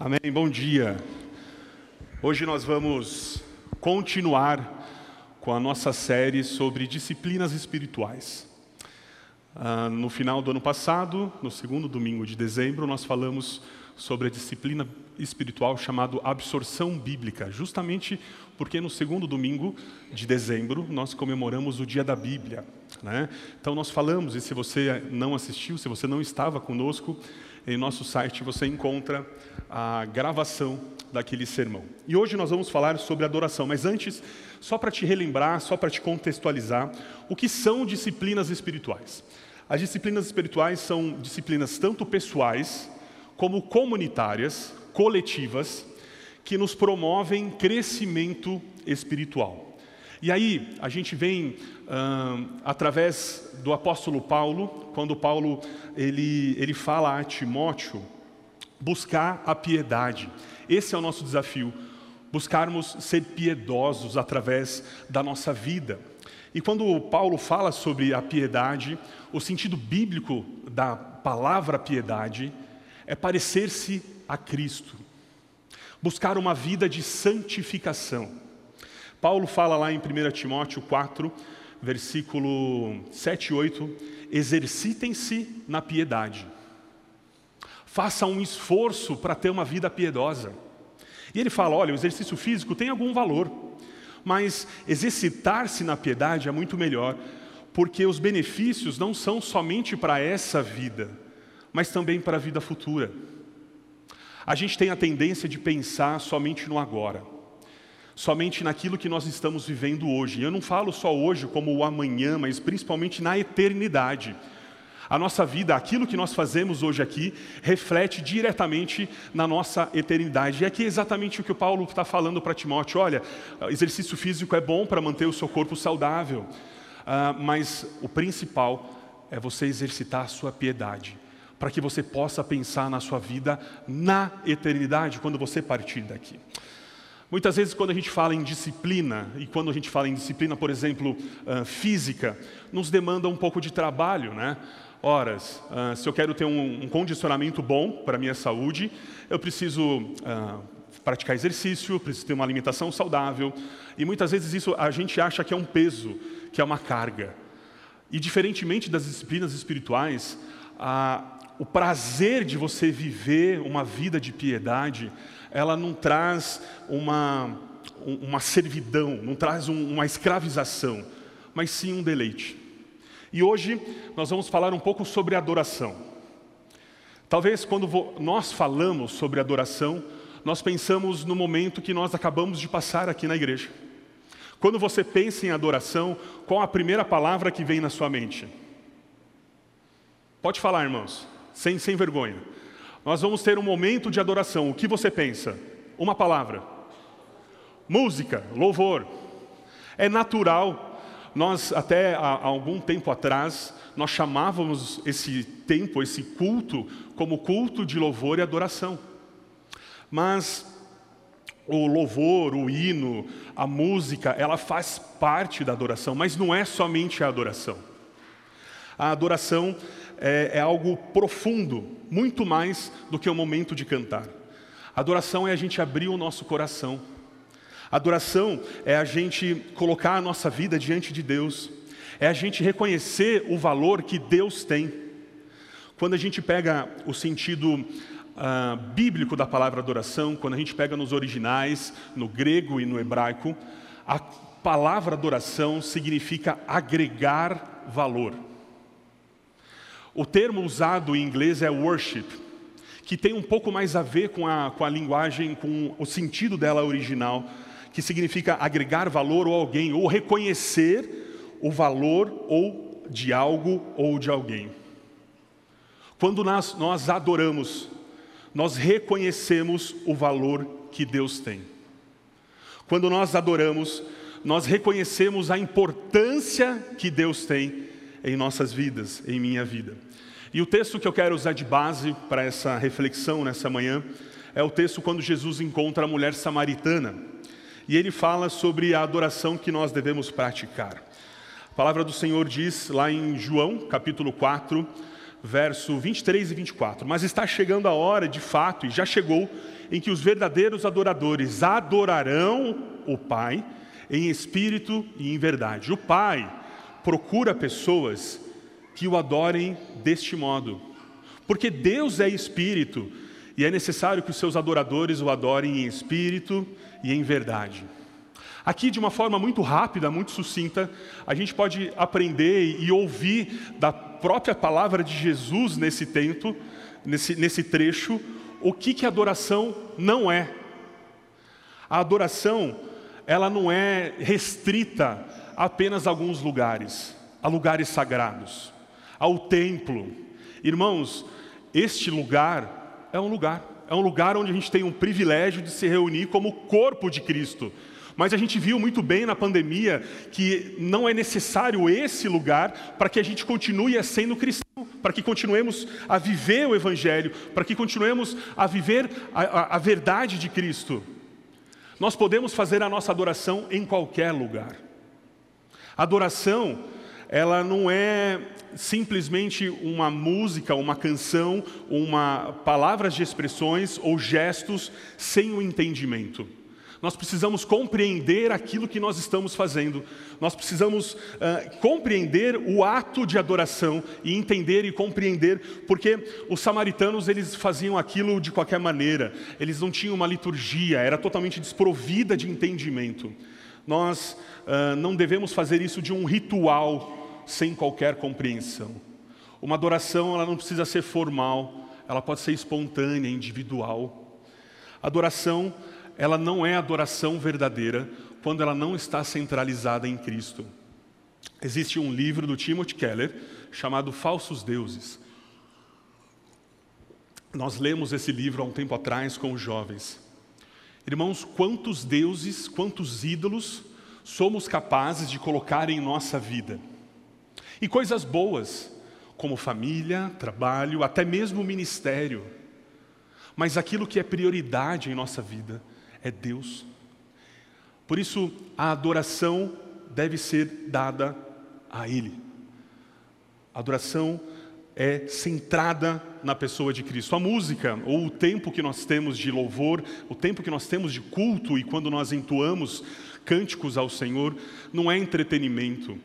Amém. Bom dia. Hoje nós vamos continuar com a nossa série sobre disciplinas espirituais. Ah, no final do ano passado, no segundo domingo de dezembro, nós falamos sobre a disciplina espiritual chamada absorção bíblica, justamente porque no segundo domingo de dezembro nós comemoramos o Dia da Bíblia. Né? Então nós falamos, e se você não assistiu, se você não estava conosco, em nosso site você encontra a gravação daquele sermão. E hoje nós vamos falar sobre adoração, mas antes, só para te relembrar, só para te contextualizar, o que são disciplinas espirituais. As disciplinas espirituais são disciplinas tanto pessoais como comunitárias, coletivas, que nos promovem crescimento espiritual. E aí, a gente vem através do apóstolo Paulo, quando Paulo ele, ele fala a Timóteo, buscar a piedade. Esse é o nosso desafio, buscarmos ser piedosos através da nossa vida. E quando Paulo fala sobre a piedade, o sentido bíblico da palavra piedade é parecer-se a Cristo, buscar uma vida de santificação. Paulo fala lá em 1 Timóteo 4, versículo 7 e 8: exercitem-se na piedade, façam um esforço para ter uma vida piedosa. E ele fala: olha, o exercício físico tem algum valor, mas exercitar-se na piedade é muito melhor, porque os benefícios não são somente para essa vida, mas também para a vida futura. A gente tem a tendência de pensar somente no agora somente naquilo que nós estamos vivendo hoje. Eu não falo só hoje como o amanhã, mas principalmente na eternidade. A nossa vida, aquilo que nós fazemos hoje aqui, reflete diretamente na nossa eternidade. E aqui é exatamente o que o Paulo está falando para Timóteo: olha, exercício físico é bom para manter o seu corpo saudável, uh, mas o principal é você exercitar a sua piedade, para que você possa pensar na sua vida na eternidade, quando você partir daqui. Muitas vezes, quando a gente fala em disciplina, e quando a gente fala em disciplina, por exemplo, uh, física, nos demanda um pouco de trabalho, né? Horas, uh, se eu quero ter um, condicionamento bom para a minha saúde, eu preciso uh, praticar exercício, preciso ter uma alimentação saudável, e muitas vezes isso a gente acha que é um peso, que é uma carga. E diferentemente das disciplinas espirituais, o prazer de você viver uma vida de piedade, ela não traz uma, uma servidão, não traz um, uma escravização, mas sim um deleite. E hoje nós vamos falar um pouco sobre adoração. Talvez quando nós falamos sobre adoração, nós pensamos no momento que nós acabamos de passar aqui na igreja. Quando você pensa em adoração, qual a primeira palavra que vem na sua mente? Pode falar, irmãos, sem, sem vergonha. Nós vamos ter um momento de adoração. O que você pensa? Uma palavra. Música, louvor. É natural. Nós até há algum tempo atrás nós chamávamos esse tempo, esse culto, como culto de louvor e adoração. Mas o louvor, o hino, a música, ela faz parte da adoração, mas não é somente a adoração. A adoração é, é algo profundo, muito mais do que o momento de cantar. Adoração é a gente abrir o nosso coração. Adoração é a gente colocar a nossa vida diante de Deus. É a gente reconhecer o valor que Deus tem. Quando a gente pega o sentido uh, bíblico da palavra adoração, quando a gente pega nos originais, no grego e no hebraico, a palavra adoração significa agregar valor. O termo usado em inglês é worship, que tem um pouco mais a ver com a, com a linguagem, com o sentido dela original, que significa agregar valor ou alguém, ou reconhecer o valor ou de algo ou de alguém. Quando nós, nós adoramos, nós reconhecemos o valor que Deus tem. Quando nós adoramos, nós reconhecemos a importância que Deus tem em nossas vidas, em minha vida. E o texto que eu quero usar de base para essa reflexão nessa manhã é o texto quando Jesus encontra a mulher samaritana. E ele fala sobre a adoração que nós devemos praticar. A palavra do Senhor diz lá em João, capítulo 4, verso 23 e 24: Mas está chegando a hora, de fato, e já chegou, em que os verdadeiros adoradores adorarão o Pai em espírito e em verdade. O Pai procura pessoas que o adorem deste modo, porque Deus é espírito e é necessário que os seus adoradores o adorem em espírito e em verdade. Aqui, de uma forma muito rápida, muito sucinta, a gente pode aprender e ouvir da própria palavra de Jesus nesse tempo, nesse, nesse trecho, o que, que adoração não é. A adoração, ela não é restrita a apenas alguns lugares, a lugares sagrados, ao templo. Irmãos, este lugar é um lugar, é um lugar onde a gente tem um privilégio de se reunir como corpo de Cristo. Mas a gente viu muito bem na pandemia que não é necessário esse lugar para que a gente continue sendo cristão, para que continuemos a viver o Evangelho, para que continuemos a viver a, a, a verdade de Cristo. Nós podemos fazer a nossa adoração em qualquer lugar. Adoração, ela não é simplesmente uma música, uma canção, uma palavras de expressões ou gestos sem o entendimento. Nós precisamos compreender aquilo que nós estamos fazendo. Nós precisamos uh, compreender o ato de adoração e entender e compreender, porque os samaritanos eles faziam aquilo de qualquer maneira. Eles não tinham uma liturgia, era totalmente desprovida de entendimento. Nós uh, não devemos fazer isso de um ritual sem qualquer compreensão. Uma adoração ela não precisa ser formal, ela pode ser espontânea, individual. Adoração ela não é adoração verdadeira quando ela não está centralizada em Cristo. Existe um livro do Timothy Keller chamado Falsos Deuses. Nós lemos esse livro há um tempo atrás com os jovens. Irmãos, quantos deuses, quantos ídolos somos capazes de colocar em nossa vida? E coisas boas, como família, trabalho, até mesmo ministério. Mas aquilo que é prioridade em nossa vida é Deus. Por isso, a adoração deve ser dada a Ele. A adoração é centrada na pessoa de Cristo. A música, ou o tempo que nós temos de louvor, o tempo que nós temos de culto e quando nós entoamos cânticos ao Senhor, não é entretenimento.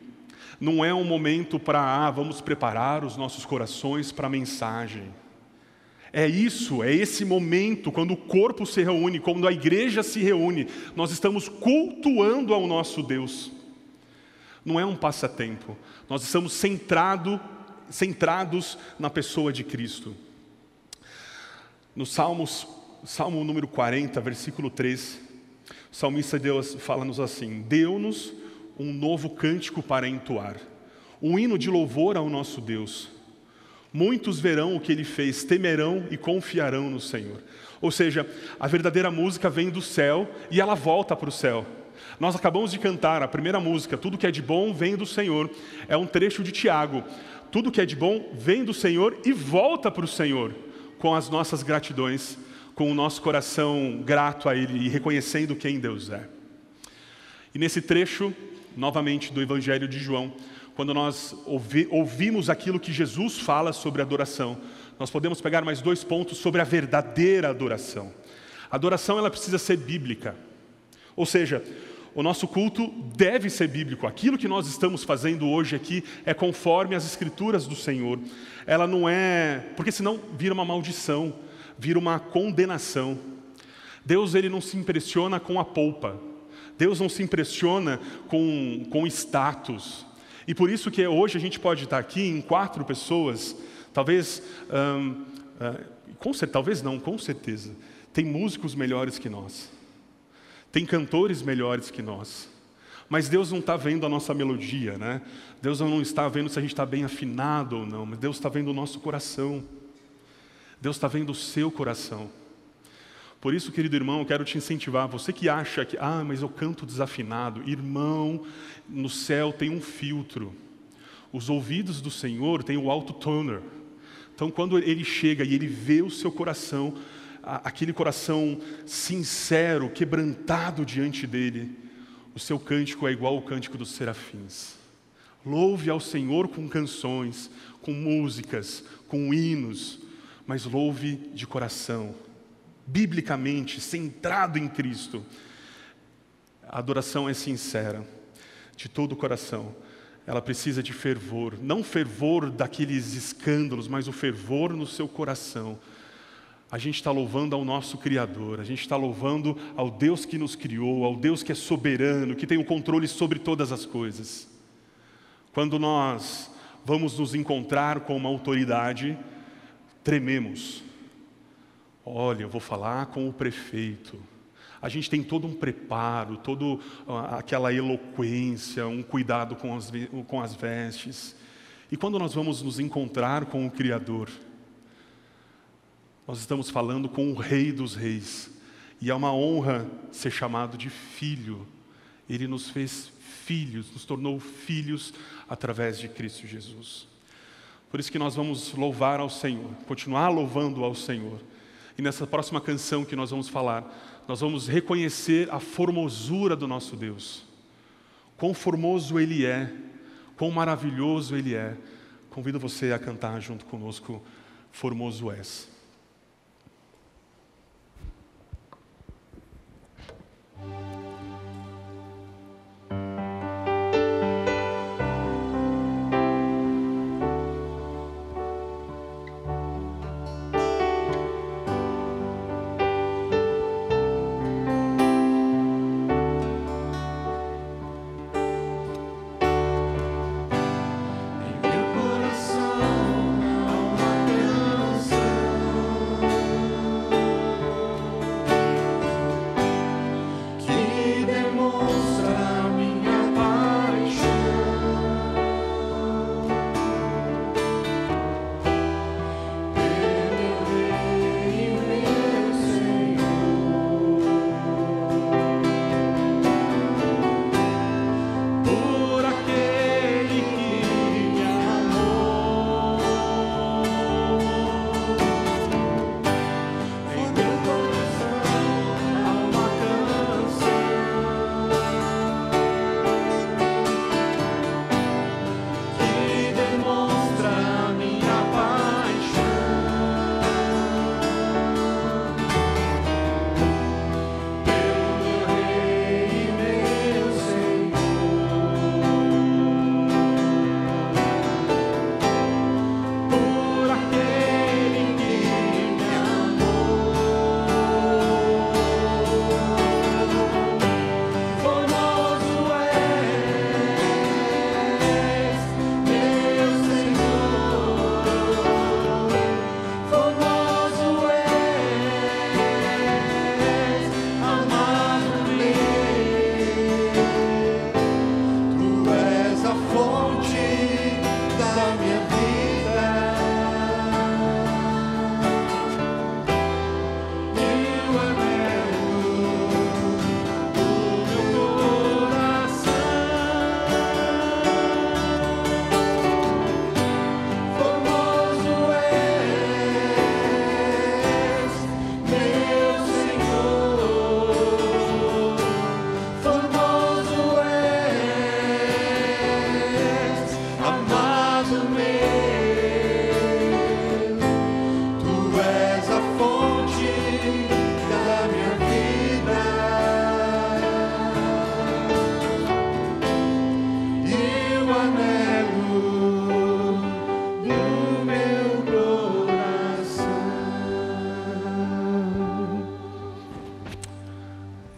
Não é um momento para, ah, vamos preparar os nossos corações para a mensagem. É isso, é esse momento, quando o corpo se reúne, quando a igreja se reúne, nós estamos cultuando ao nosso Deus. Não é um passatempo, nós estamos centrado, centrados na pessoa de Cristo. No Salmos, Salmo número 40, versículo 3, o salmista Deus fala-nos assim: Deu-nos um novo cântico para entoar, um hino de louvor ao nosso Deus. Muitos verão o que ele fez, temerão e confiarão no Senhor. Ou seja, a verdadeira música vem do céu e ela volta para o céu. Nós acabamos de cantar a primeira música, Tudo que é de bom vem do Senhor. É um trecho de Tiago. Tudo que é de bom vem do Senhor e volta para o Senhor, com as nossas gratidões, com o nosso coração grato a Ele e reconhecendo quem Deus é. E nesse trecho, novamente, do Evangelho de João, quando nós ouvi, ouvimos aquilo que Jesus fala sobre adoração, nós podemos pegar mais dois pontos sobre a verdadeira adoração. A adoração ela precisa ser bíblica. Ou seja, o nosso culto deve ser bíblico. Aquilo que nós estamos fazendo hoje aqui é conforme as escrituras do Senhor. Ela não é, porque senão vira uma maldição, vira uma condenação. Deus ele não se impressiona com a polpa. Deus não se impressiona com, com status. E por isso que hoje a gente pode estar aqui em quatro pessoas, talvez, hum, com, talvez não, com certeza, tem músicos melhores que nós, tem cantores melhores que nós, mas Deus não está vendo a nossa melodia, né? Deus não está vendo se a gente está bem afinado ou não, mas Deus está vendo o nosso coração, Deus está vendo o seu coração. Por isso, querido irmão, eu quero te incentivar. Você que acha que, ah, mas eu canto desafinado. Irmão, no céu tem um filtro. Os ouvidos do Senhor têm o alto toner. Então, quando ele chega e ele vê o seu coração, aquele coração sincero, quebrantado diante dele, o seu cântico é igual ao cântico dos serafins. Louve ao Senhor com canções, com músicas, com hinos, mas louve de coração biblicamente, centrado em Cristo, a adoração é sincera, de todo o coração. Ela precisa de fervor, não fervor daqueles escândalos, mas o fervor no seu coração. A gente está louvando ao nosso Criador, a gente está louvando ao Deus que nos criou, ao Deus que é soberano, que tem o controle sobre todas as coisas. Quando nós vamos nos encontrar com uma autoridade, trememos. Olha, eu vou falar com o prefeito. A gente tem todo um preparo, toda aquela eloquência, um cuidado com as, com as vestes. E quando nós vamos nos encontrar com o Criador, nós estamos falando com o Rei dos Reis. E é uma honra ser chamado de filho. Ele nos fez filhos, nos tornou filhos através de Cristo Jesus. Por isso que nós vamos louvar ao Senhor, continuar louvando ao Senhor. E nessa próxima canção que nós vamos falar, nós vamos reconhecer a formosura do nosso Deus. Quão formoso Ele é, quão maravilhoso Ele é. Convido você a cantar junto conosco, Formoso és.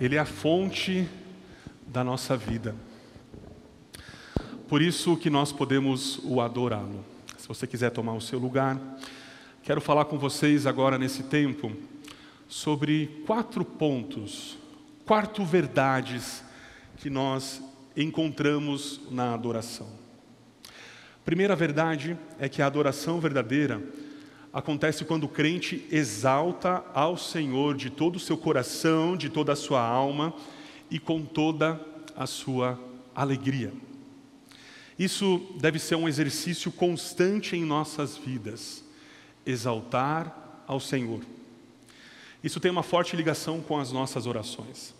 Ele é a fonte da nossa vida. Por isso que nós podemos o adorá-lo. Se você quiser tomar o seu lugar, quero falar com vocês agora nesse tempo sobre quatro pontos, quatro verdades que nós encontramos na adoração. Primeira verdade é que a adoração verdadeira acontece quando o crente exalta ao Senhor de todo o seu coração, de toda a sua alma e com toda a sua alegria. Isso deve ser um exercício constante em nossas vidas, exaltar ao Senhor. Isso tem uma forte ligação com as nossas orações.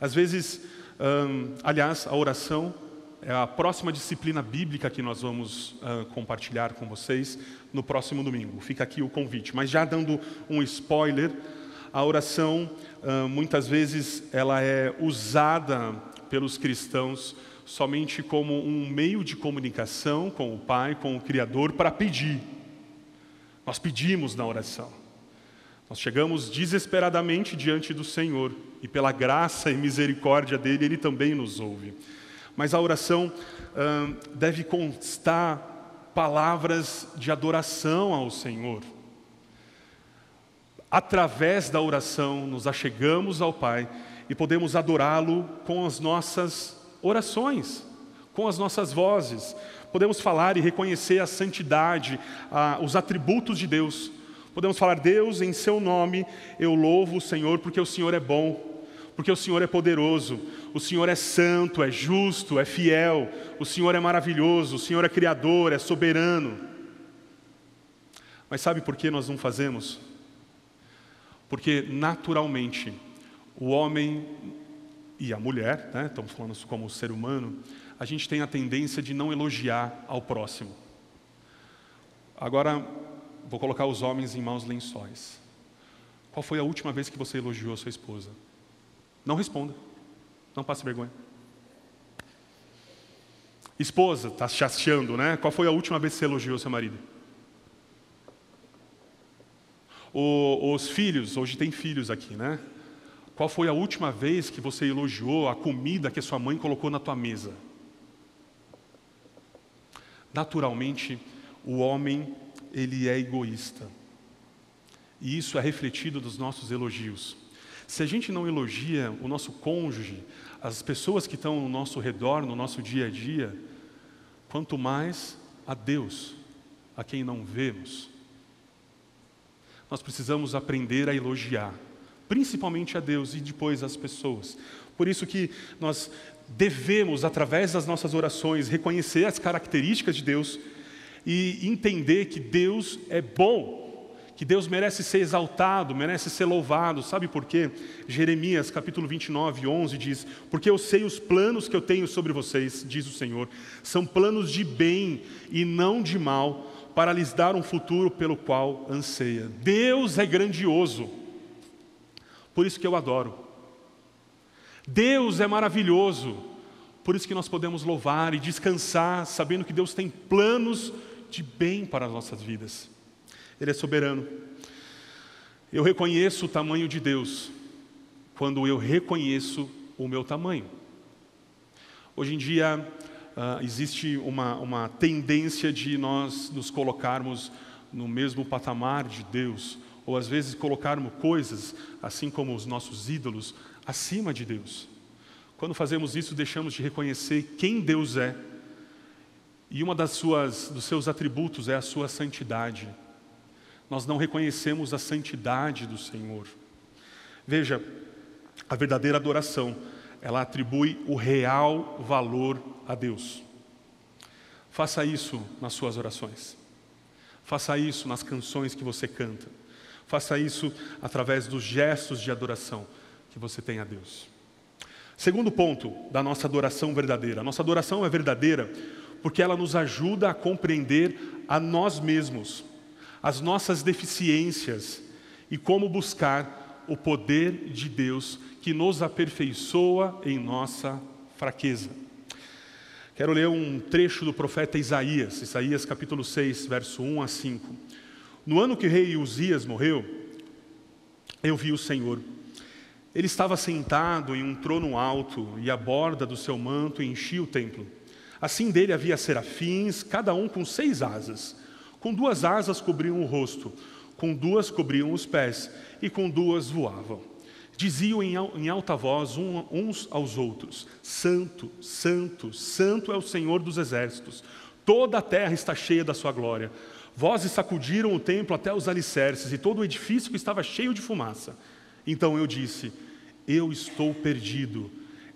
Às vezes, hum, aliás, a oração é a próxima disciplina bíblica que nós vamos uh, compartilhar com vocês no próximo domingo. Fica aqui o convite. Mas já dando um spoiler, a oração muitas vezes ela é usada pelos cristãos somente como um meio de comunicação com o Pai, com o Criador, para pedir. Nós pedimos na oração. Nós chegamos desesperadamente diante do Senhor e pela graça e misericórdia dele, ele também nos ouve. Mas a oração hum, deve constar palavras de adoração ao Senhor. Através da oração, nos achegamos ao Pai e podemos adorá-lo com as nossas orações, com as nossas vozes. Podemos falar e reconhecer a santidade, a, os atributos de Deus. Podemos falar, Deus, em seu nome eu louvo o Senhor, porque o Senhor é bom, porque o Senhor é poderoso, o Senhor é santo, é justo, é fiel, o Senhor é maravilhoso, o Senhor é criador, é soberano. Mas sabe por que nós não fazemos? Porque naturalmente o homem e a mulher, né, estamos falando como ser humano, a gente tem a tendência de não elogiar ao próximo. Agora, vou colocar os homens em maus lençóis. Qual foi a última vez que você elogiou a sua esposa? Não responda, não passe vergonha. Esposa, está chateando, né? Qual foi a última vez que você elogiou seu marido? O, os filhos, hoje tem filhos aqui, né? Qual foi a última vez que você elogiou a comida que a sua mãe colocou na tua mesa? Naturalmente, o homem, ele é egoísta. E isso é refletido nos nossos elogios. Se a gente não elogia o nosso cônjuge, as pessoas que estão ao nosso redor, no nosso dia a dia, quanto mais a Deus, a quem não vemos, nós precisamos aprender a elogiar, principalmente a Deus e depois as pessoas. Por isso que nós devemos, através das nossas orações, reconhecer as características de Deus e entender que Deus é bom, que Deus merece ser exaltado, merece ser louvado. Sabe por quê? Jeremias capítulo 29, 11 diz: Porque eu sei os planos que eu tenho sobre vocês, diz o Senhor, são planos de bem e não de mal, para lhes dar um futuro pelo qual anseia. Deus é grandioso, por isso que eu adoro. Deus é maravilhoso, por isso que nós podemos louvar e descansar, sabendo que Deus tem planos de bem para as nossas vidas. Ele é soberano. Eu reconheço o tamanho de Deus quando eu reconheço o meu tamanho. Hoje em dia, uh, existe uma, uma tendência de nós nos colocarmos no mesmo patamar de Deus, ou às vezes colocarmos coisas, assim como os nossos ídolos, acima de Deus. Quando fazemos isso, deixamos de reconhecer quem Deus é. E uma das suas dos seus atributos é a sua santidade. Nós não reconhecemos a santidade do Senhor. Veja, a verdadeira adoração, ela atribui o real valor a Deus. Faça isso nas suas orações. Faça isso nas canções que você canta. Faça isso através dos gestos de adoração que você tem a Deus. Segundo ponto da nossa adoração verdadeira. A nossa adoração é verdadeira porque ela nos ajuda a compreender a nós mesmos, as nossas deficiências e como buscar o poder de Deus que nos aperfeiçoa em nossa fraqueza. Quero ler um trecho do profeta Isaías, Isaías capítulo 6, verso 1 a 5. No ano que o rei Uzias morreu, eu vi o Senhor. Ele estava sentado em um trono alto e a borda do seu manto enchia o templo. Assim dele havia serafins, cada um com seis asas. Com duas asas cobriam o rosto, com duas cobriam os pés e com duas voavam diziam em alta voz uns aos outros: Santo, Santo, Santo é o Senhor dos exércitos, toda a terra está cheia da sua glória. Vozes sacudiram o templo até os alicerces, e todo o edifício estava cheio de fumaça. Então eu disse: Eu estou perdido,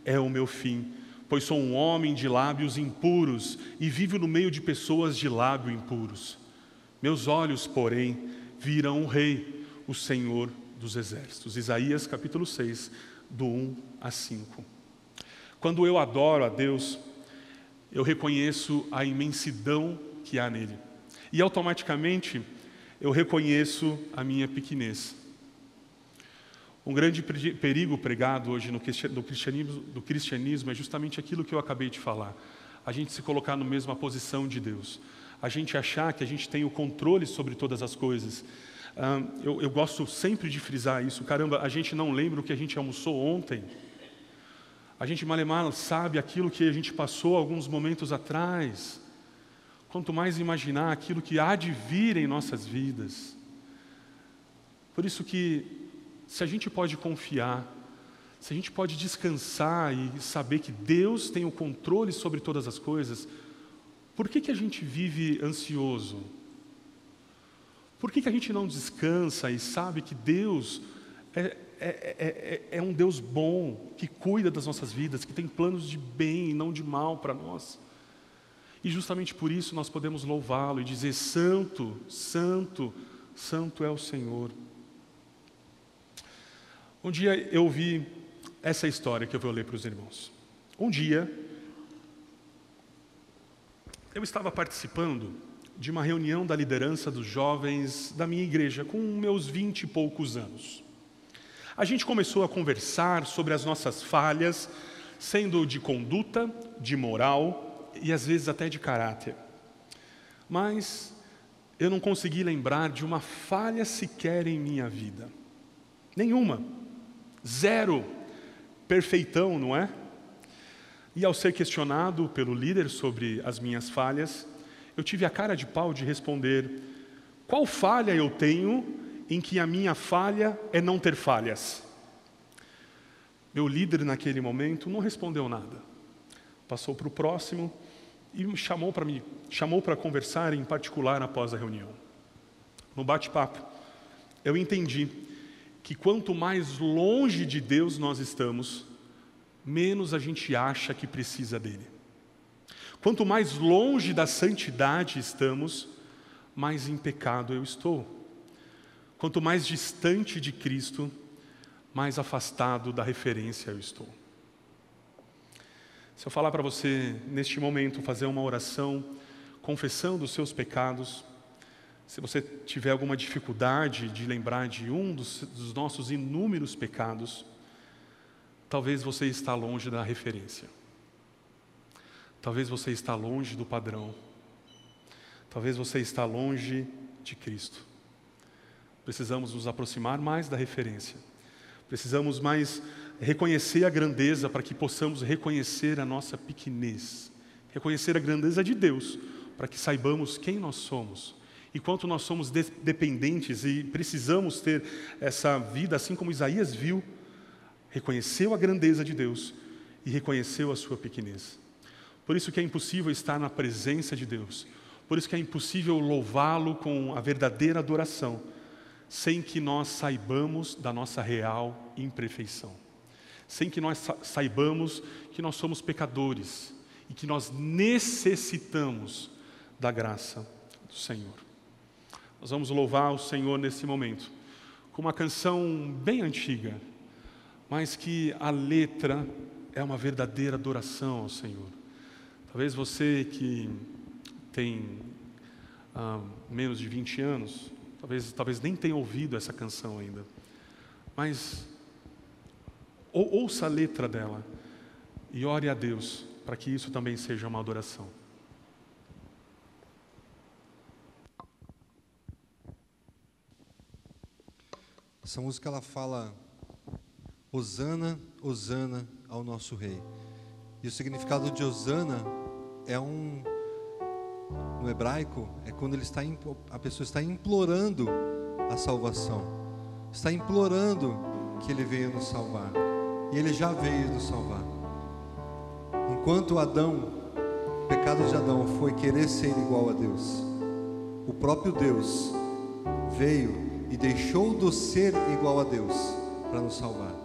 é o meu fim, pois sou um homem de lábios impuros e vivo no meio de pessoas de lábio impuros. Meus olhos, porém, viram o Rei, o Senhor dos exércitos. Isaías capítulo 6, do 1 a 5. Quando eu adoro a Deus, eu reconheço a imensidão que há nele. E automaticamente eu reconheço a minha pequenez. Um grande perigo pregado hoje no cristianismo, cristianismo é justamente aquilo que eu acabei de falar. A gente se colocar na mesma posição de Deus. A gente achar que a gente tem o controle sobre todas as coisas. eu, eu gosto sempre de frisar isso. Caramba, a gente não lembra o que a gente almoçou ontem. A gente malemar sabe aquilo que a gente passou alguns momentos atrás. Quanto mais imaginar aquilo que há de vir em nossas vidas. Por isso que se a gente pode confiar, se a gente pode descansar e saber que Deus tem o controle sobre todas as coisas, por que, que a gente vive ansioso? Por que, que a gente não descansa e sabe que Deus é, é, é, é, um Deus bom, que cuida das nossas vidas, que tem planos de bem e não de mal para nós? E justamente por isso nós podemos louvá-lo e dizer: Santo, Santo, Santo é o Senhor. Um dia eu ouvi essa história que eu vou ler para os irmãos. Um dia, eu estava participando de uma reunião da liderança dos jovens da minha igreja, com meus vinte e poucos anos. A gente começou a conversar sobre as nossas falhas, sendo de conduta, de moral e às vezes até de caráter. Mas eu não consegui lembrar de uma falha sequer em minha vida. Nenhuma. Zero. Perfeitão, não é? E ao ser questionado pelo líder sobre as minhas falhas, eu tive a cara de pau de responder: qual falha eu tenho em que a minha falha é não ter falhas? Meu líder naquele momento não respondeu nada. Passou para o próximo e me chamou para me chamou para conversar em particular após a reunião. No bate-papo, eu entendi que quanto mais longe de Deus nós estamos, menos a gente acha que precisa dele. Quanto mais longe da santidade estamos, mais em pecado eu estou. Quanto mais distante de Cristo, mais afastado da referência eu estou. Se eu falar para você, neste momento, fazer uma oração confessando os seus pecados, se você tiver alguma dificuldade de lembrar de um dos, dos nossos inúmeros pecados, talvez você está longe da referência. Talvez você está longe do padrão. Talvez você está longe de Cristo. Precisamos nos aproximar mais da referência. Precisamos mais reconhecer a grandeza para que possamos reconhecer a nossa pequenez. Reconhecer a grandeza de Deus para que saibamos quem nós somos e quanto nós somos de dependentes e precisamos ter essa vida, assim como Isaías viu, reconheceu a grandeza de Deus e reconheceu a sua pequenez. Por isso que é impossível estar na presença de Deus. Por isso que é impossível louvá-lo com a verdadeira adoração, sem que nós saibamos da nossa real imperfeição. Sem que nós saibamos que nós somos pecadores e que nós necessitamos da graça do Senhor. Nós vamos louvar o Senhor nesse momento, com uma canção bem antiga, mas que a letra é uma verdadeira adoração ao Senhor. Talvez você que tem ah, menos de 20 anos, talvez, talvez nem tenha ouvido essa canção ainda, mas ou, ouça a letra dela e ore a Deus para que isso também seja uma adoração. Essa música ela fala Osana, Osana ao nosso rei. E o significado de Osana é um no hebraico é quando ele está a pessoa está implorando a salvação. Está implorando que ele veio nos salvar. E ele já veio nos salvar. Enquanto Adão, o pecado de Adão foi querer ser igual a Deus, o próprio Deus veio e deixou de ser igual a Deus para nos salvar.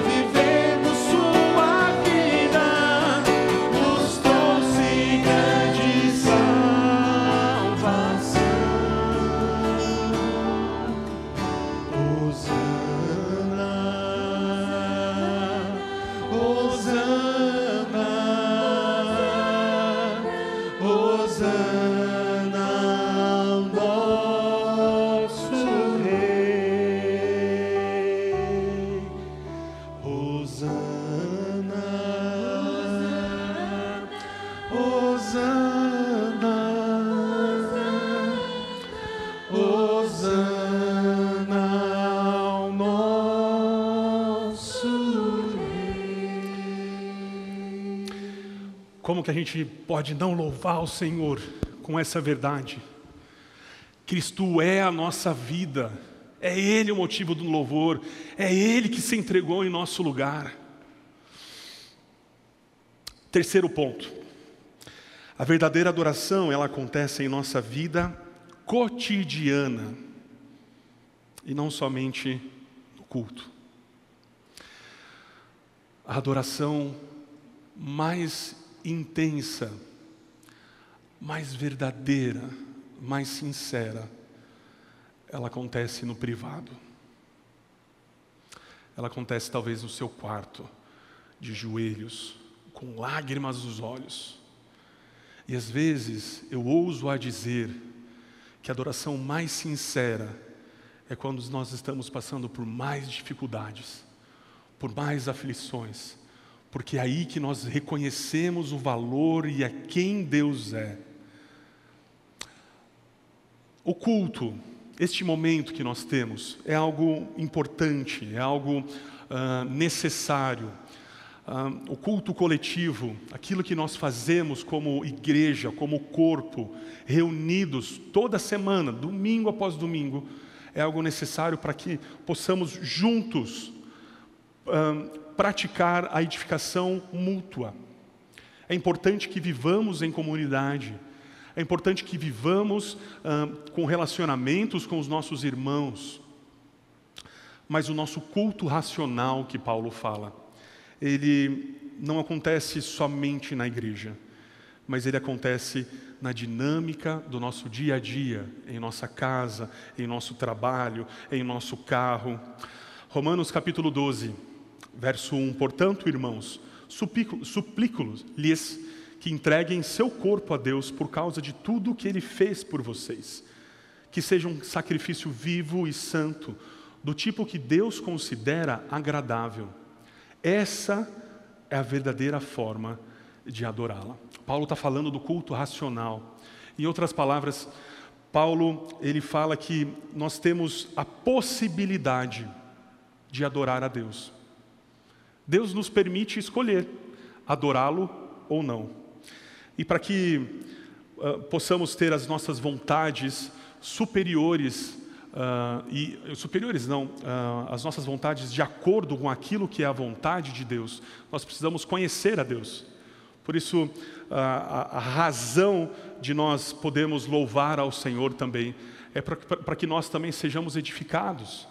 viver. Gente pode não louvar o Senhor com essa verdade? Cristo é a nossa vida, é Ele o motivo do louvor, é Ele que se entregou em nosso lugar. Terceiro ponto, a verdadeira adoração ela acontece em nossa vida cotidiana e não somente no culto. A adoração mais intensa, mais verdadeira, mais sincera, ela acontece no privado. Ela acontece talvez no seu quarto, de joelhos, com lágrimas nos olhos. E às vezes eu ouso a dizer que a adoração mais sincera é quando nós estamos passando por mais dificuldades, por mais aflições, porque é aí que nós reconhecemos o valor e a quem Deus é. O culto, este momento que nós temos, é algo importante, é algo uh, necessário. Uh, o culto coletivo, aquilo que nós fazemos como igreja, como corpo, reunidos toda semana, domingo após domingo, é algo necessário para que possamos juntos uh, praticar a edificação mútua. É importante que vivamos em comunidade, é importante que vivamos uh, com relacionamentos com os nossos irmãos. Mas o nosso culto racional que Paulo fala, ele não acontece somente na igreja, mas ele acontece na dinâmica do nosso dia a dia, em nossa casa, em nosso trabalho, em nosso carro. Romanos capítulo 12, verso 1: Portanto, irmãos, suplico-lhes que entreguem seu corpo a Deus por causa de tudo o que ele fez por vocês. Que seja um sacrifício vivo e santo, do tipo que Deus considera agradável. Essa é a verdadeira forma de adorá-la. Paulo está falando do culto racional. Em outras palavras, Paulo ele fala que nós temos a possibilidade de adorar a Deus. Deus nos permite escolher adorá-lo ou não. E para que uh, possamos ter as nossas vontades superiores, uh, e superiores não, uh, as nossas vontades de acordo com aquilo que é a vontade de Deus, nós precisamos conhecer a Deus. Por isso, a, a razão de nós podermos louvar ao Senhor também é para que nós também sejamos edificados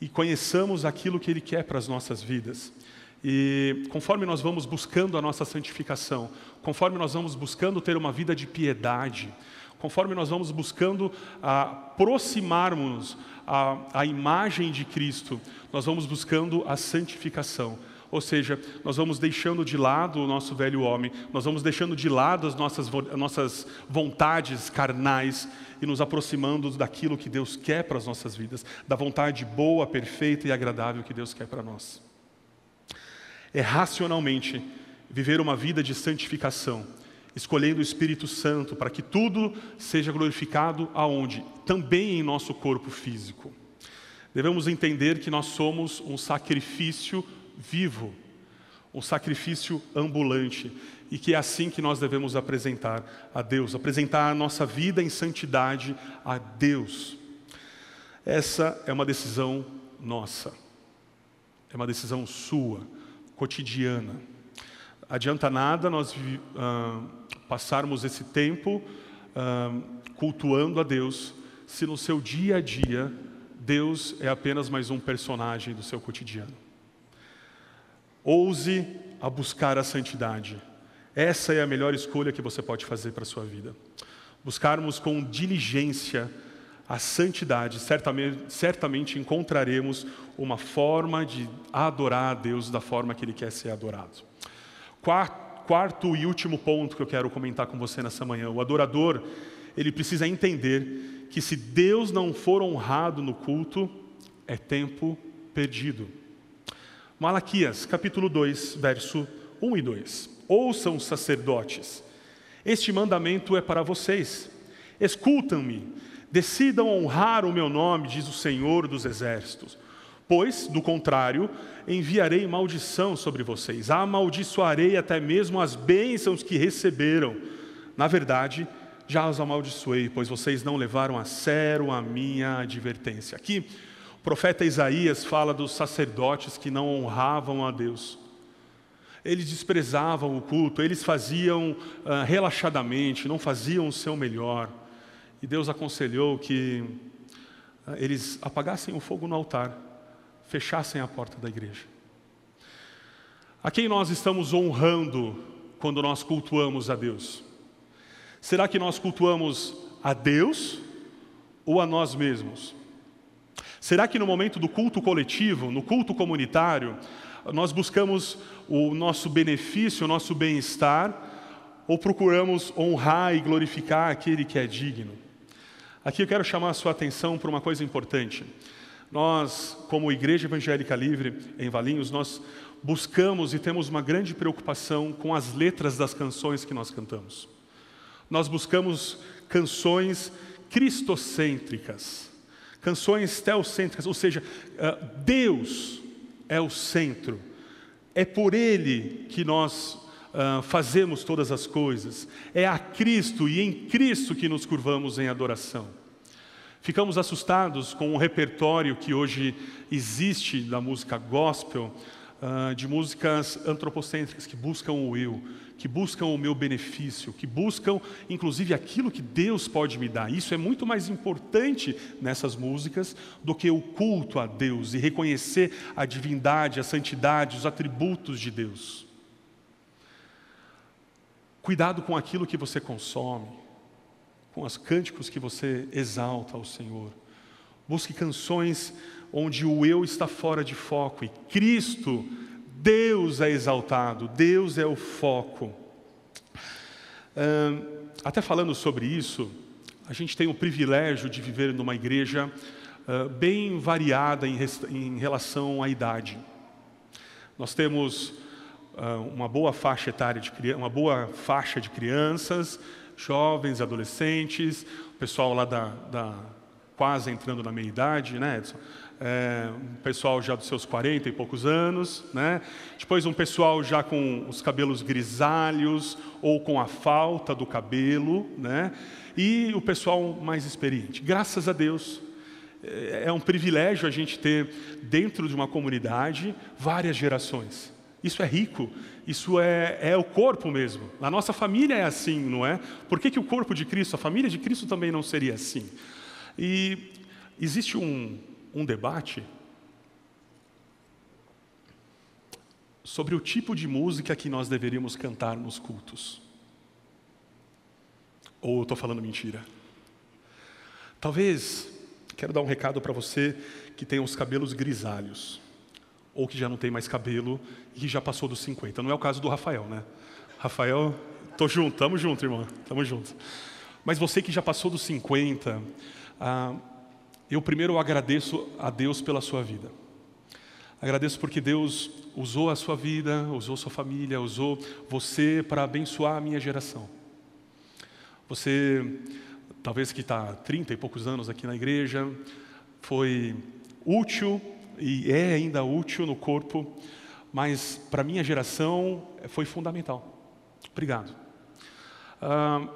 e conheçamos aquilo que Ele quer para as nossas vidas. E conforme nós vamos buscando a nossa santificação, conforme nós vamos buscando ter uma vida de piedade, conforme nós vamos buscando aproximarmos a, a imagem de Cristo, nós vamos buscando a santificação. Ou seja, nós vamos deixando de lado o nosso velho homem, nós vamos deixando de lado as nossas, as nossas vontades carnais e nos aproximando daquilo que Deus quer para as nossas vidas, da vontade boa, perfeita e agradável que Deus quer para nós é racionalmente viver uma vida de santificação, escolhendo o Espírito Santo para que tudo seja glorificado aonde? Também em nosso corpo físico. Devemos entender que nós somos um sacrifício vivo, um sacrifício ambulante, e que é assim que nós devemos apresentar a Deus, apresentar a nossa vida em santidade a Deus. Essa é uma decisão nossa, é uma decisão sua cotidiana. Adianta nada nós uh, passarmos esse tempo uh, cultuando a Deus, se no seu dia a dia Deus é apenas mais um personagem do seu cotidiano. Ouse a buscar a santidade. Essa é a melhor escolha que você pode fazer para a sua vida. Buscarmos com diligência a santidade, certamente, certamente encontraremos uma forma de adorar a Deus da forma que Ele quer ser adorado. Quarto, quarto e último ponto que eu quero comentar com você nessa manhã: o adorador, ele precisa entender que se Deus não for honrado no culto, é tempo perdido. Malaquias, capítulo 2, verso 1 e 2. Ouçam, sacerdotes, este mandamento é para vocês. Escutam-me Decidam honrar o meu nome, diz o Senhor dos Exércitos, Pois, do contrário, enviarei maldição sobre vocês, amaldiçoarei até mesmo as bênçãos que receberam. Na verdade, já os amaldiçoei, pois vocês não levaram a sério a minha advertência. Aqui, o profeta Isaías fala dos sacerdotes que não honravam a Deus. Eles desprezavam o culto, eles faziam uh, relaxadamente, não faziam o seu melhor. E Deus aconselhou que uh, eles apagassem o fogo no altar, fechassem a porta da igreja. A quem nós estamos honrando quando nós cultuamos a Deus? Será que nós cultuamos a Deus ou a nós mesmos? Será que no momento do culto coletivo, no culto comunitário, nós buscamos o nosso benefício, o nosso bem-estar, ou procuramos honrar e glorificar aquele que é digno? Aqui eu quero chamar a sua atenção para uma coisa importante. Nós, como Igreja Evangélica Livre em Valinhos, nós buscamos e temos uma grande preocupação com as letras das canções que nós cantamos. Nós buscamos canções cristocêntricas, canções teocêntricas, ou seja, eh, Deus é o centro, é por Ele que nós uh, fazemos todas as coisas, é a Cristo e em Cristo que nos curvamos em adoração. Ficamos assustados com o repertório que hoje existe da música gospel, uh, de músicas antropocêntricas que buscam o eu, que buscam o meu benefício, que buscam inclusive aquilo que Deus pode me dar. Isso é muito mais importante nessas músicas do que o culto a Deus e reconhecer a divindade, a santidade, os atributos de Deus. Cuidado com aquilo que você consome, com os cânticos que você exalta ao Senhor. Busque canções onde o eu está fora de foco e Cristo Deus é exaltado, Deus é o foco. até falando sobre isso, a gente tem o privilégio de viver numa igreja uh, bem variada em, em, relação à idade. Nós temos uma boa faixa etária de uma boa faixa de crianças, jovens, adolescentes, o pessoal lá da, da quase entrando na meia idade, né, Edson? é, um pessoal já dos seus 40 e poucos anos, né? depois um pessoal já com os cabelos grisalhos ou com a falta do cabelo, né? e o pessoal mais experiente. Graças a Deus, é, é um privilégio a gente ter dentro de uma comunidade várias gerações. Isso é rico, isso é, é o corpo mesmo. A nossa família é assim, não é? Por que, que o corpo de Cristo, a família de Cristo também não seria assim? E existe um, um debate sobre o tipo de música que nós deveríamos cantar nos cultos. Ou eu estou falando mentira? Talvez, quero dar um recado para você que tem os cabelos grisalhos, ou que já não tem mais cabelo e já passou dos 50. Não é o caso do Rafael, né? Rafael, tô junto, tamo junto, irmão, tamo junto. Mas você que já passou dos 50, ah, eu primeiro agradeço a Deus pela sua vida. Agradeço porque Deus usou a sua vida, usou sua família, usou você para abençoar a minha geração. Você, talvez que está há 30 e poucos anos aqui na igreja, foi útil e é ainda útil no corpo, mas para minha geração foi fundamental. Obrigado. Ah,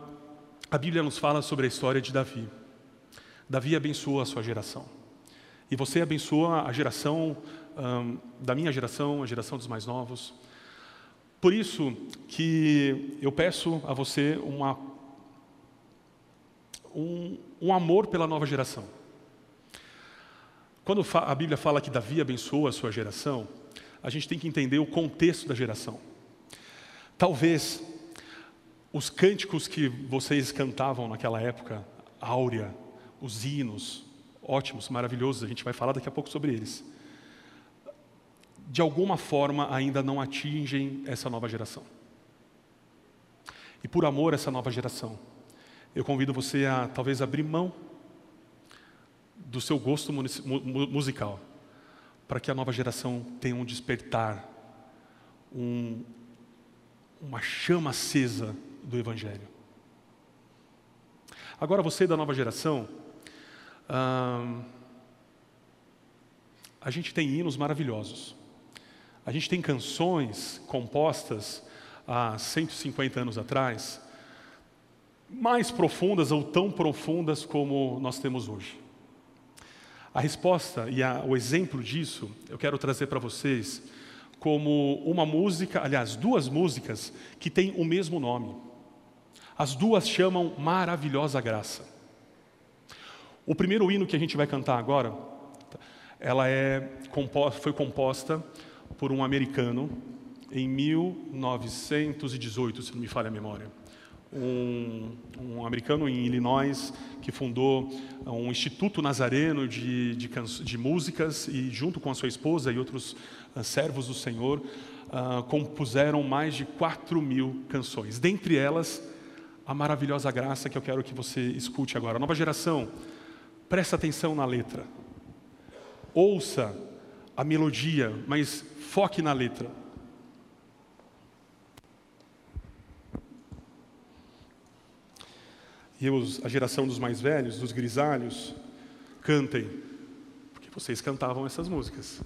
a Bíblia nos fala sobre a história de Davi. Davi abençoou a sua geração. E você abençoa a geração da minha geração, a geração dos mais novos. Por isso que eu peço a você uma, um, um amor pela nova geração. Quando a Bíblia fala que Davi abençoou a sua geração, a gente tem que entender o contexto da geração. Talvez os cânticos que vocês cantavam naquela época, áurea, os hinos, ótimos, maravilhosos, a gente vai falar daqui a pouco sobre eles, de alguma forma ainda não atingem essa nova geração. E por amor a essa nova geração, eu convido você a talvez abrir mão do seu gosto musical, para que a nova geração tenha um despertar, um, uma chama acesa do Evangelho. Agora você da nova geração, a gente tem hinos maravilhosos. A gente tem canções compostas há 150 anos atrás, mais profundas ou tão profundas como nós temos hoje. A resposta e a, o exemplo disso eu quero trazer para vocês como uma música, aliás, duas músicas que têm o mesmo nome. As duas chamam Maravilhosa Graça. O primeiro hino que a gente vai cantar agora, ela é, foi composta por um americano em 1918, se não me falha a memória. Um, um, americano em Illinois que fundou um instituto nazareno de, de, de músicas e junto com a sua esposa e outros uh, servos do Senhor uh, compuseram mais de 4 mil canções. Dentre elas, a maravilhosa graça que eu quero que você escute agora. Nova geração, presta atenção na letra. Ouça a melodia, mas foque na letra. E os, a geração dos mais velhos, dos grisalhos, cantem, porque vocês cantavam essas músicas.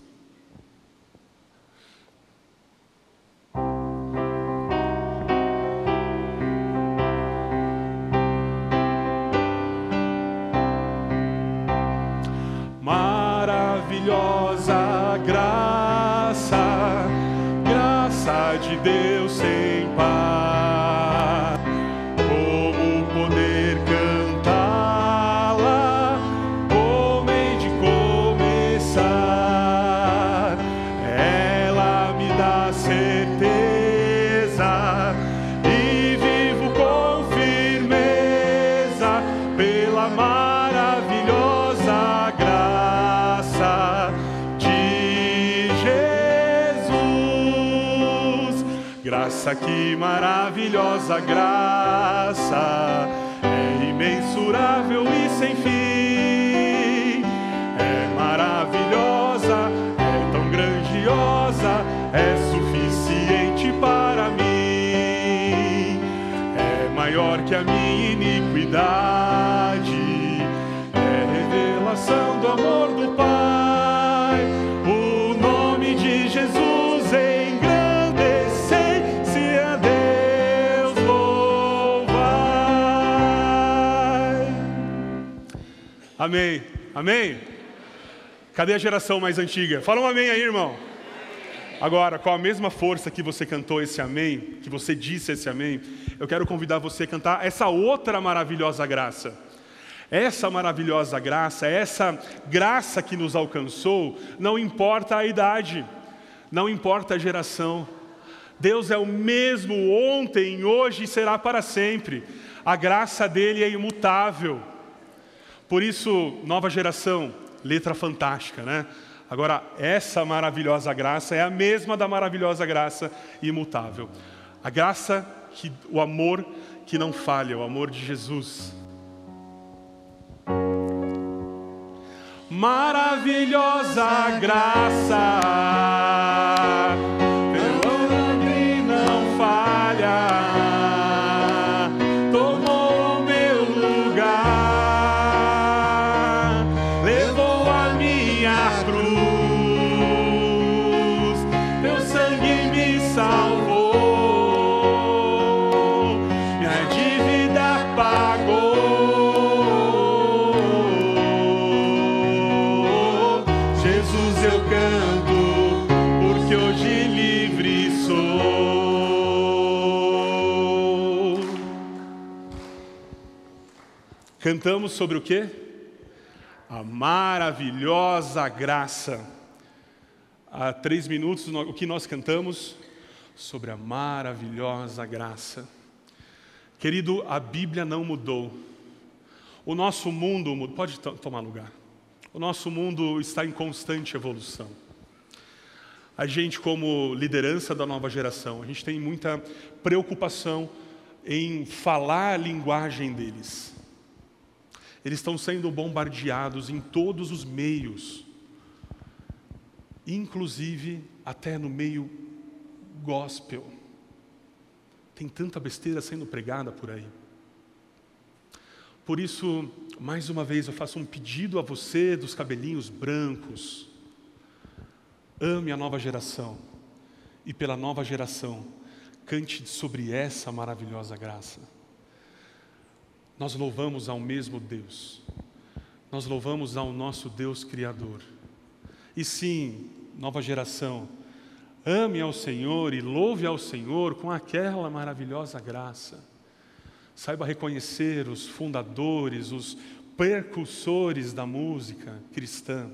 Graça, que maravilhosa graça, é imensurável e sem fim. É maravilhosa, é tão grandiosa, é suficiente para mim. É maior que a minha iniquidade, Amém, amém. Cadê a geração mais antiga? Fala um amém aí, irmão. Agora, com a mesma força que você cantou esse amém, que você disse esse amém, eu quero convidar você a cantar essa outra maravilhosa graça. Essa maravilhosa graça, essa graça que nos alcançou, não importa a idade, não importa a geração. Deus é o mesmo ontem, hoje e será para sempre. A graça dele é imutável. Por isso, nova geração, letra fantástica, né? Agora, essa maravilhosa graça é a mesma da maravilhosa graça imutável. A graça, que, o amor que não falha, o amor de Jesus. Maravilhosa graça, Cantamos sobre o quê? A maravilhosa graça. Há três minutos, o que nós cantamos? Sobre a maravilhosa graça. Querido, a Bíblia não mudou. O nosso mundo mudou. Pode to- tomar lugar. O nosso mundo está em constante evolução. A gente, como liderança da nova geração, a gente tem muita preocupação em falar a linguagem deles. Eles estão sendo bombardeados em todos os meios, inclusive até no meio gospel. Tem tanta besteira sendo pregada por aí. Por isso, mais uma vez, eu faço um pedido a você dos cabelinhos brancos. ame a nova geração e pela nova geração cante sobre essa maravilhosa graça. Nós louvamos ao mesmo Deus, nós louvamos ao nosso Deus Criador. E sim, nova geração, ame ao Senhor e louve ao Senhor com aquela maravilhosa graça. Saiba reconhecer os fundadores, os precursores da música cristã.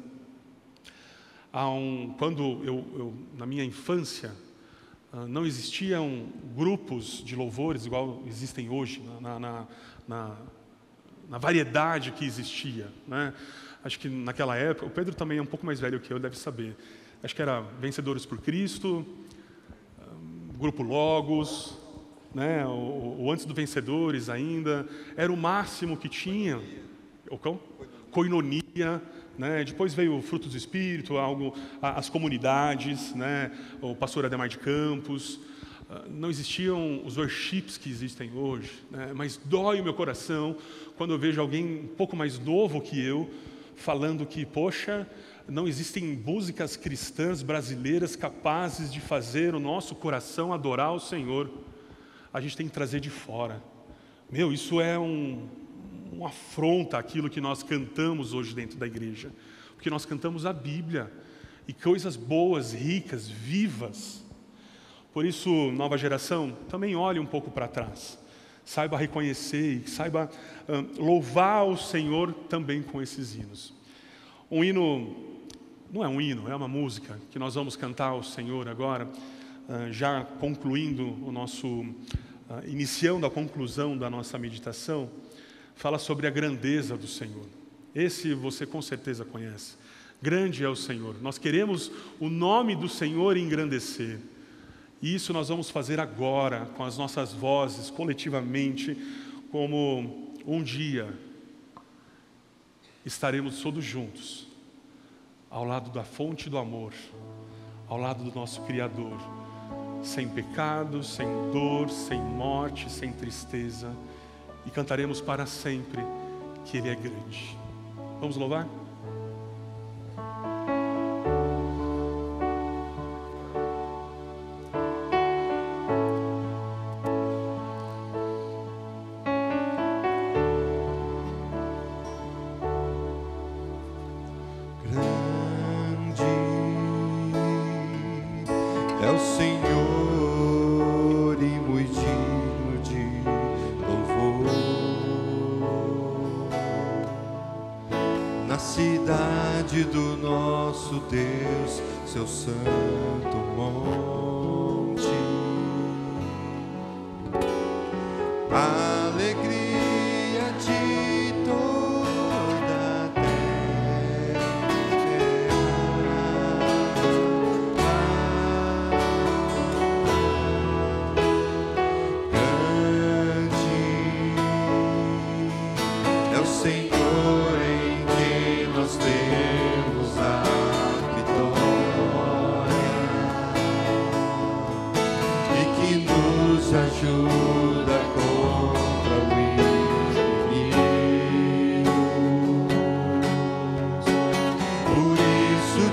Um, quando eu, eu, na minha infância, ah, não existiam grupos de louvores igual existem hoje, na, na, na, na variedade que existia. Né? Acho que naquela época, o Pedro também é um pouco mais velho que eu, deve saber. Acho que era Vencedores por Cristo, ah, Grupo Logos, né? o, o Antes do Vencedores ainda, era o máximo que tinha. O cão? Coinonia. Né? Depois veio o Frutos do Espírito, algo, as comunidades, né? o pastor Ademar de Campos. Ah, não existiam os worships que existem hoje, né? mas dói o meu coração quando eu vejo alguém um pouco mais novo que eu falando que, poxa, não existem músicas cristãs brasileiras capazes de fazer o nosso coração adorar o Senhor. A gente tem que trazer de fora. Meu, isso é um, uma afronta àquilo que nós cantamos hoje dentro da igreja. Porque nós cantamos a Bíblia e coisas boas, ricas, vivas. Por isso, nova geração, também olhe um pouco para trás. Saiba reconhecer e saiba louvar o Senhor também com esses hinos. Um hino, não é um hino, é uma música que nós vamos cantar ao Senhor agora, já concluindo o nosso, uh, iniciando a conclusão da nossa meditação fala sobre a grandeza do Senhor. Esse você com certeza conhece. Grande é o Senhor. Nós queremos o nome do Senhor engrandecer. E isso nós vamos fazer agora, com as nossas vozes, coletivamente, como um dia estaremos todos juntos, ao lado da fonte do amor, ao lado do nosso Criador, sem pecado, sem dor, sem morte, sem tristeza e cantaremos para sempre que Ele é grande. Vamos louvar?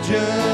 Just.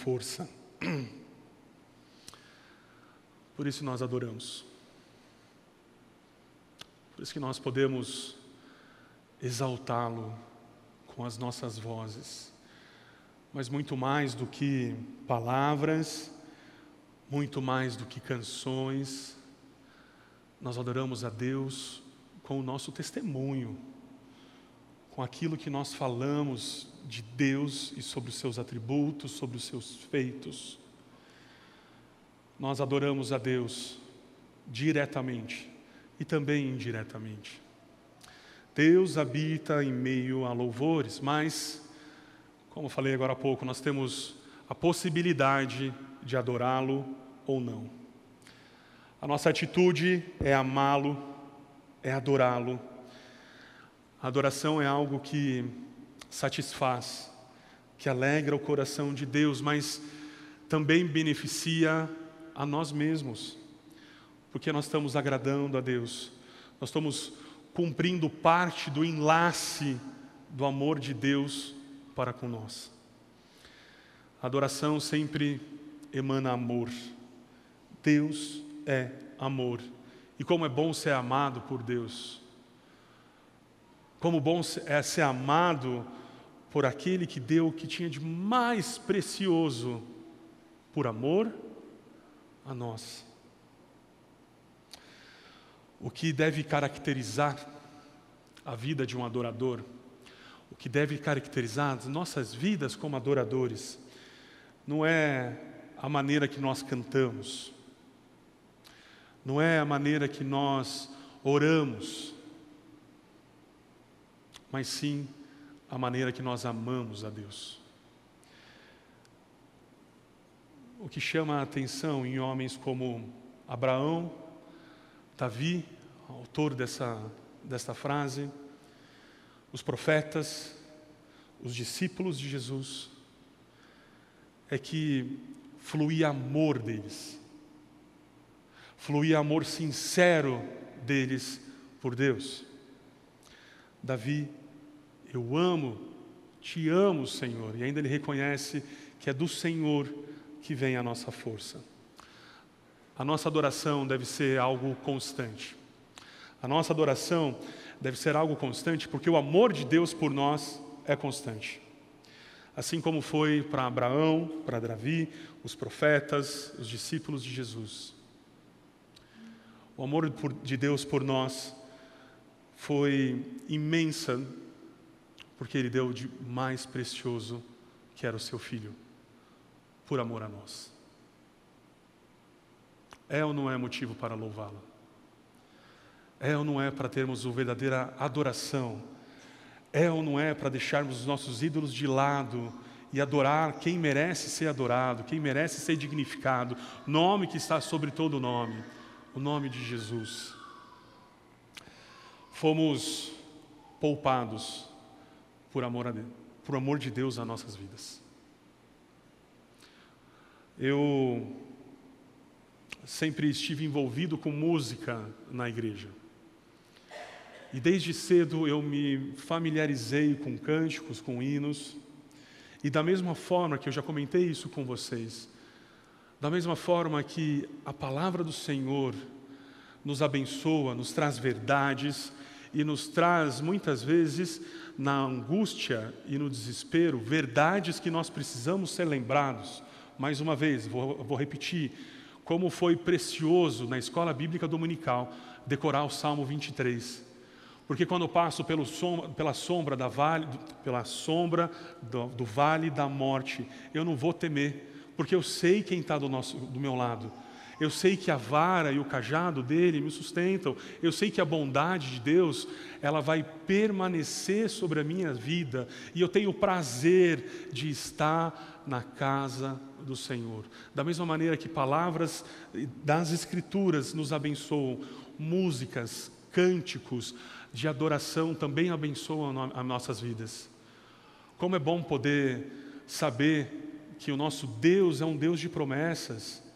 Força. Por isso nós adoramos. Por isso que nós podemos exaltá-lo com as nossas vozes. Mas muito mais do que palavras, muito mais do que canções, nós adoramos a Deus com o nosso testemunho, com aquilo que nós falamos de Deus e sobre os seus atributos, sobre os seus feitos. Nós adoramos a Deus diretamente e também indiretamente. Deus habita em meio a louvores, mas, como falei agora há pouco, nós temos a possibilidade de adorá-lo ou não. A nossa atitude é amá-lo, é adorá-lo. A adoração é algo que satisfaz, que alegra o coração de Deus, mas também beneficia a nós mesmos, porque nós estamos agradando a Deus, nós estamos cumprindo parte do enlace do amor de Deus para com nós. A adoração sempre emana amor. Deus é amor. E como é bom ser amado por Deus. Como bom é ser amado por aquele que deu o que tinha de mais precioso por amor a nós. O que deve caracterizar a vida de um adorador, o que deve caracterizar as nossas vidas como adoradores, não é a maneira que nós cantamos, não é a maneira que nós oramos, mas sim a maneira que nós amamos a Deus. O que chama a atenção em homens como Abraão, Davi, autor dessa, dessa frase, os profetas, os discípulos de Jesus, é que fluía amor deles, fluía amor sincero deles por Deus. Davi, eu amo, te amo, Senhor, e ainda ele reconhece que é do Senhor que vem a nossa força. A nossa adoração deve ser algo constante. A nossa adoração deve ser algo constante porque o amor de Deus por nós é constante. Assim como foi para Abraão, para Davi, os profetas, os discípulos de Jesus. O amor de Deus por nós foi imensa, porque Ele deu de mais precioso, que era o seu Filho, por amor a nós. É ou não é motivo para louvá-lo? É ou não é para termos a verdadeira adoração? É ou não é para deixarmos os nossos ídolos de lado e adorar quem merece ser adorado, quem merece ser dignificado, nome que está sobre todo nome, o nome de Jesus. Fomos poupados por amor, a Deus, por amor de Deus às nossas vidas. Eu sempre estive envolvido com música na igreja. E desde cedo eu me familiarizei com cânticos, com hinos. E da mesma forma que eu já comentei isso com vocês, da mesma forma que a palavra do Senhor nos abençoa, nos traz verdades e nos traz muitas vezes na angústia e no desespero verdades que nós precisamos ser lembrados. Mais uma vez, vou, vou repetir, como foi precioso na escola bíblica dominical decorar o Salmo 23 Porque quando eu passo pela sombra, da vale, pela sombra do, do vale da morte, eu não vou temer, porque eu sei quem está do, nosso, do meu lado. Eu sei que a vara e o cajado dele me sustentam. Eu sei que a bondade de Deus, ela vai permanecer sobre a minha vida. E eu tenho o prazer de estar na casa do Senhor. Da mesma maneira que palavras das Escrituras nos abençoam, músicas, cânticos de adoração também abençoam as nossas vidas. Como é bom poder saber que o nosso Deus é um Deus de promessas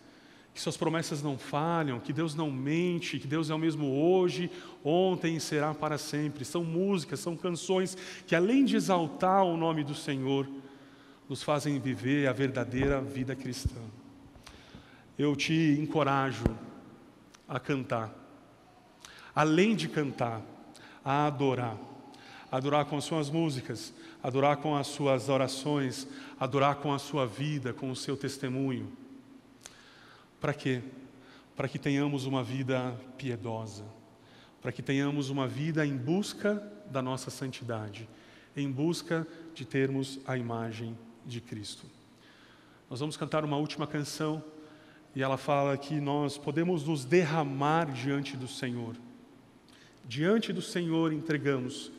que suas promessas não falham, que Deus não mente, que Deus é o mesmo hoje, ontem e será para sempre. São músicas, são canções que, além de exaltar o nome do Senhor, nos fazem viver a verdadeira vida cristã. Eu te encorajo a cantar, além de cantar, a adorar. Adorar com as suas músicas, adorar com as suas orações, adorar com a sua vida, com o seu testemunho para quê? Para que tenhamos uma vida piedosa, para que tenhamos uma vida em busca da nossa santidade, em busca de termos a imagem de Cristo. Nós vamos cantar uma última canção e ela fala que nós podemos nos derramar diante do Senhor. Diante do Senhor entregamos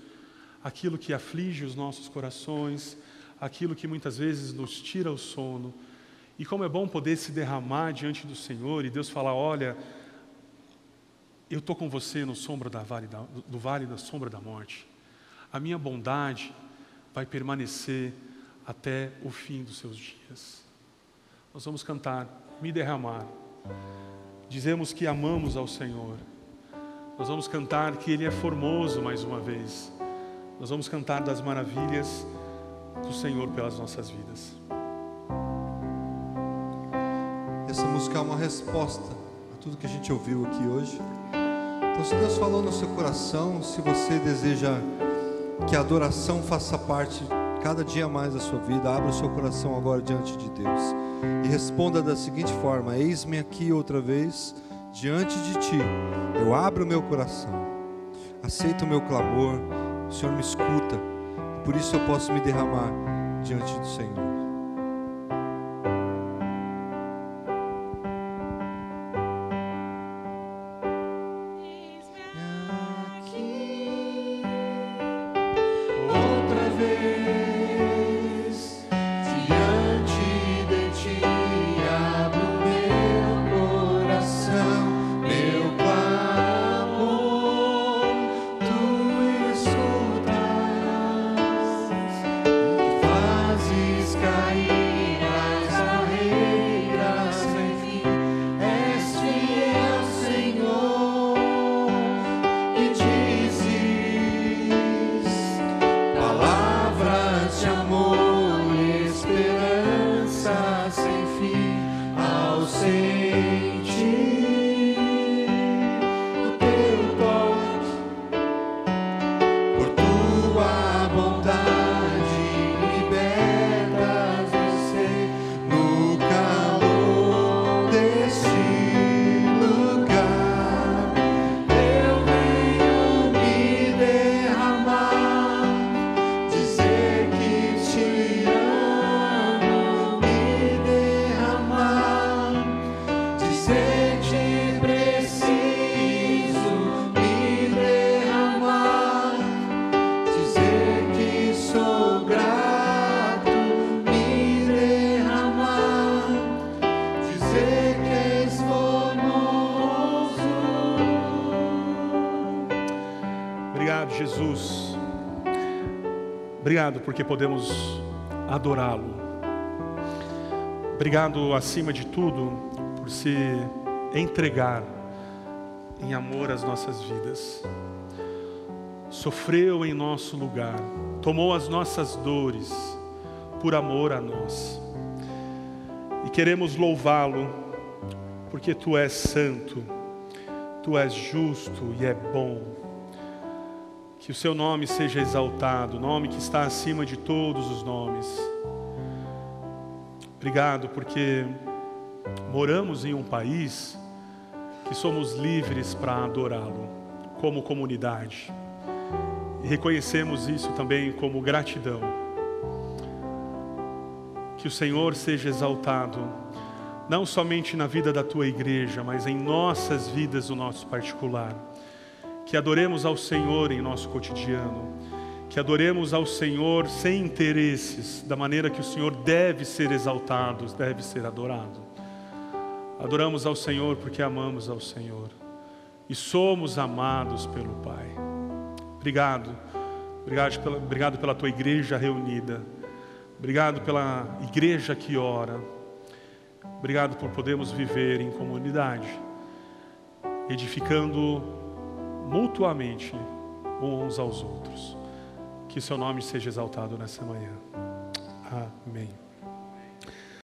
aquilo que aflige os nossos corações, aquilo que muitas vezes nos tira o sono, e como é bom poder se derramar diante do Senhor e Deus falar: olha, eu estou com você no sombra da vale da, do vale da sombra da morte. A minha bondade vai permanecer até o fim dos seus dias. Nós vamos cantar, me derramar. Dizemos que amamos ao Senhor. Nós vamos cantar que Ele é formoso mais uma vez. Nós vamos cantar das maravilhas do Senhor pelas nossas vidas. É uma resposta a tudo que a gente ouviu aqui hoje. Então, se Deus falou no seu coração, se você deseja que a adoração faça parte cada dia mais da sua vida, abra o seu coração agora diante de Deus e responda da seguinte forma: Eis-me aqui outra vez diante de ti. Eu abro o meu coração, aceito o meu clamor, o Senhor me escuta, por isso eu posso me derramar diante do Senhor. Obrigado porque podemos adorá-lo. Obrigado, acima de tudo, por se entregar em amor às nossas vidas. Sofreu em nosso lugar, tomou as nossas dores por amor a nós. E queremos louvá-lo, porque tu és santo, tu és justo e é bom. Que o seu nome seja exaltado, nome que está acima de todos os nomes. Obrigado, porque moramos em um país que somos livres para adorá-lo como comunidade. E reconhecemos isso também como gratidão. Que o Senhor seja exaltado, não somente na vida da tua igreja, mas em nossas vidas, o nosso particular. Que adoremos ao Senhor em nosso cotidiano. Que adoremos ao Senhor sem interesses, da maneira que o Senhor deve ser exaltado, deve ser adorado. Adoramos ao Senhor porque amamos ao Senhor e somos amados pelo Pai. Obrigado, obrigado pela, obrigado pela tua igreja reunida, obrigado pela igreja que ora, obrigado por podermos viver em comunidade, edificando mutuamente uns aos outros. Que seu nome seja exaltado nessa manhã. Amém.